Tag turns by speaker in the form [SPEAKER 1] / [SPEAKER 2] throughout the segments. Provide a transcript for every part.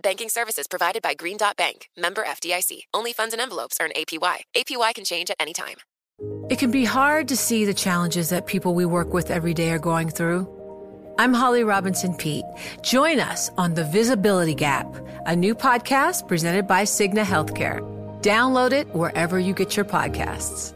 [SPEAKER 1] Banking services provided by Green Dot Bank, member FDIC. Only funds and envelopes earn APY. APY can change at any time.
[SPEAKER 2] It can be hard to see the challenges that people we work with every day are going through. I'm Holly Robinson Pete. Join us on The Visibility Gap, a new podcast presented by Cigna Healthcare. Download it wherever you get your podcasts.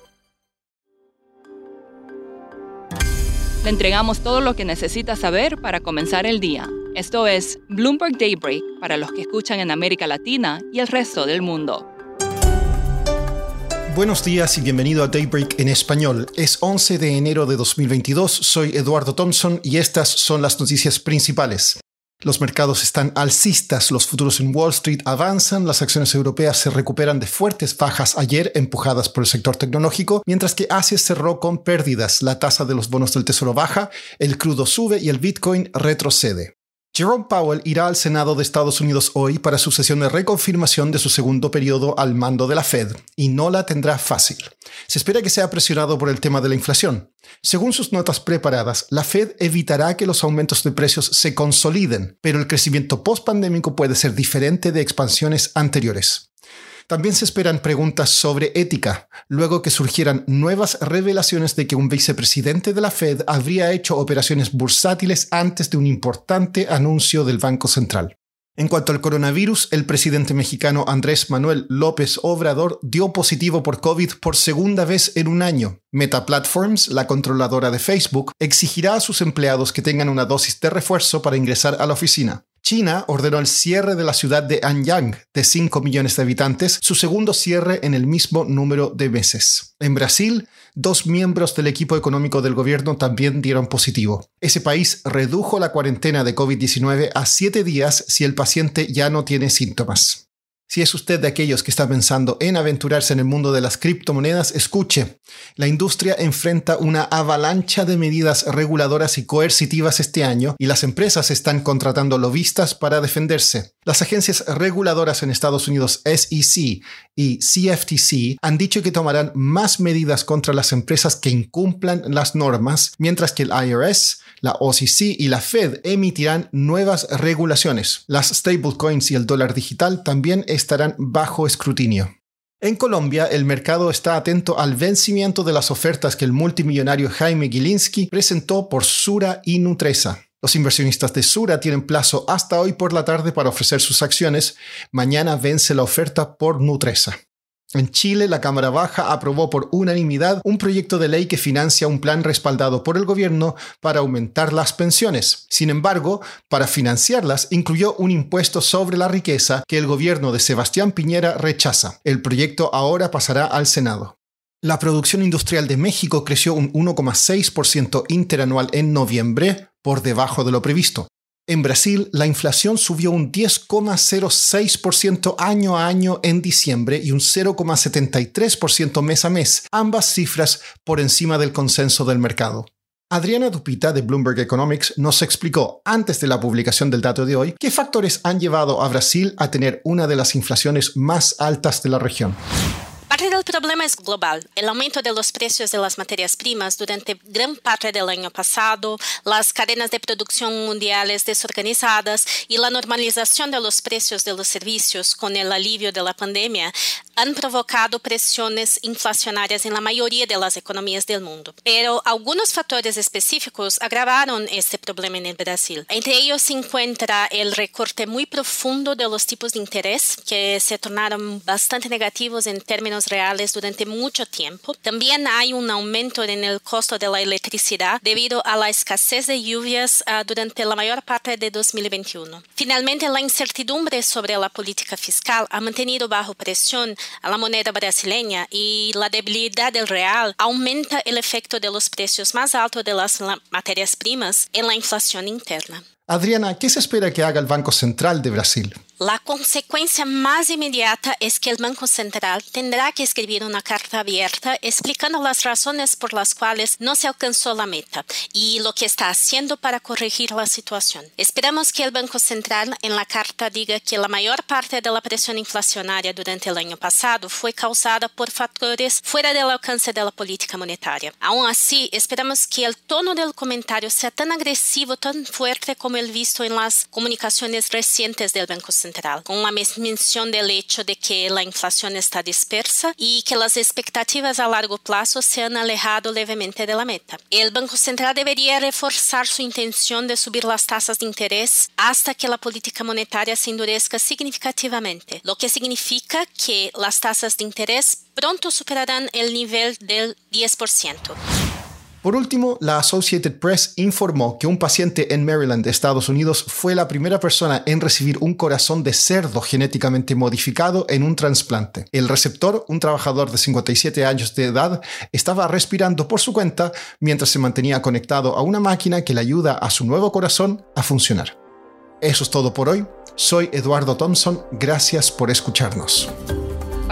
[SPEAKER 3] Le entregamos todo lo que necesita saber para comenzar el día. Esto es Bloomberg Daybreak para los que escuchan en América Latina y el resto del mundo.
[SPEAKER 4] Buenos días y bienvenido a Daybreak en español. Es 11 de enero de 2022, soy Eduardo Thompson y estas son las noticias principales. Los mercados están alcistas, los futuros en Wall Street avanzan, las acciones europeas se recuperan de fuertes bajas ayer empujadas por el sector tecnológico, mientras que Asia cerró con pérdidas, la tasa de los bonos del tesoro baja, el crudo sube y el Bitcoin retrocede. Jerome Powell irá al Senado de Estados Unidos hoy para su sesión de reconfirmación de su segundo periodo al mando de la Fed, y no la tendrá fácil. Se espera que sea presionado por el tema de la inflación. Según sus notas preparadas, la Fed evitará que los aumentos de precios se consoliden, pero el crecimiento post-pandémico puede ser diferente de expansiones anteriores. También se esperan preguntas sobre ética, luego que surgieran nuevas revelaciones de que un vicepresidente de la Fed habría hecho operaciones bursátiles antes de un importante anuncio del Banco Central. En cuanto al coronavirus, el presidente mexicano Andrés Manuel López Obrador dio positivo por COVID por segunda vez en un año. Meta Platforms, la controladora de Facebook, exigirá a sus empleados que tengan una dosis de refuerzo para ingresar a la oficina. China ordenó el cierre de la ciudad de Anyang, de 5 millones de habitantes, su segundo cierre en el mismo número de meses. En Brasil, dos miembros del equipo económico del gobierno también dieron positivo. Ese país redujo la cuarentena de COVID-19 a siete días si el paciente ya no tiene síntomas. Si es usted de aquellos que está pensando en aventurarse en el mundo de las criptomonedas, escuche. La industria enfrenta una avalancha de medidas reguladoras y coercitivas este año y las empresas están contratando lobistas para defenderse. Las agencias reguladoras en Estados Unidos SEC y CFTC han dicho que tomarán más medidas contra las empresas que incumplan las normas, mientras que el IRS la OCC y la Fed emitirán nuevas regulaciones. Las stablecoins y el dólar digital también estarán bajo escrutinio. En Colombia, el mercado está atento al vencimiento de las ofertas que el multimillonario Jaime Gilinski presentó por Sura y Nutresa. Los inversionistas de Sura tienen plazo hasta hoy por la tarde para ofrecer sus acciones. Mañana vence la oferta por Nutresa. En Chile, la Cámara Baja aprobó por unanimidad un proyecto de ley que financia un plan respaldado por el gobierno para aumentar las pensiones. Sin embargo, para financiarlas incluyó un impuesto sobre la riqueza que el gobierno de Sebastián Piñera rechaza. El proyecto ahora pasará al Senado. La producción industrial de México creció un 1,6% interanual en noviembre, por debajo de lo previsto. En Brasil, la inflación subió un 10,06% año a año en diciembre y un 0,73% mes a mes, ambas cifras por encima del consenso del mercado. Adriana Dupita de Bloomberg Economics nos explicó antes de la publicación del dato de hoy qué factores han llevado a Brasil a tener una de las inflaciones más altas de la región.
[SPEAKER 5] Del problema es global. El aumento de los precios de las materias primas durante gran parte del año pasado, las cadenas de producción mundiales desorganizadas y la normalización de los precios de los servicios con el alivio de la pandemia han provocado presiones inflacionarias en la mayoría de las economías del mundo. Pero algunos factores específicos agravaron este problema en el Brasil. Entre ellos se encuentra el recorte muy profundo de los tipos de interés, que se tornaron bastante negativos en términos reales durante mucho tiempo. También hay un aumento en el costo de la electricidad debido a la escasez de lluvias uh, durante la mayor parte de 2021. Finalmente, la incertidumbre sobre la política fiscal ha mantenido bajo presión la moneda brasileña y la debilidad del real aumenta el efecto de los más altos de las materias primas en la inflación interna.
[SPEAKER 4] Adriana, ¿qué se espera que haga el Banco Central de Brasil?
[SPEAKER 5] La consecuencia más inmediata es que el Banco Central tendrá que escribir una carta abierta explicando las razones por las cuales no se alcanzó la meta y lo que está haciendo para corregir la situación. Esperamos que el Banco Central en la carta diga que la mayor parte de la presión inflacionaria durante el año pasado fue causada por factores fuera del alcance de la política monetaria. Aún así, esperamos que el tono del comentario sea tan agresivo, tan fuerte como el visto en las comunicaciones recientes del Banco Central con la mención del hecho de que la inflación está dispersa y que las expectativas a largo plazo se han alejado levemente de la meta. El Banco Central debería reforzar su intención de subir las tasas de interés hasta que la política monetaria se endurezca significativamente, lo que significa que las tasas de interés pronto superarán el nivel del 10%.
[SPEAKER 4] Por último, la Associated Press informó que un paciente en Maryland, Estados Unidos, fue la primera persona en recibir un corazón de cerdo genéticamente modificado en un trasplante. El receptor, un trabajador de 57 años de edad, estaba respirando por su cuenta mientras se mantenía conectado a una máquina que le ayuda a su nuevo corazón a funcionar. Eso es todo por hoy. Soy Eduardo Thompson. Gracias por escucharnos.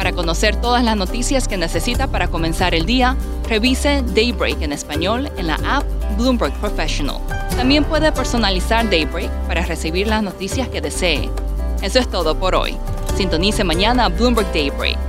[SPEAKER 3] Para conocer todas las noticias que necesita para comenzar el día, revise Daybreak en español en la app Bloomberg Professional. También puede personalizar Daybreak para recibir las noticias que desee. Eso es todo por hoy. Sintonice mañana Bloomberg Daybreak.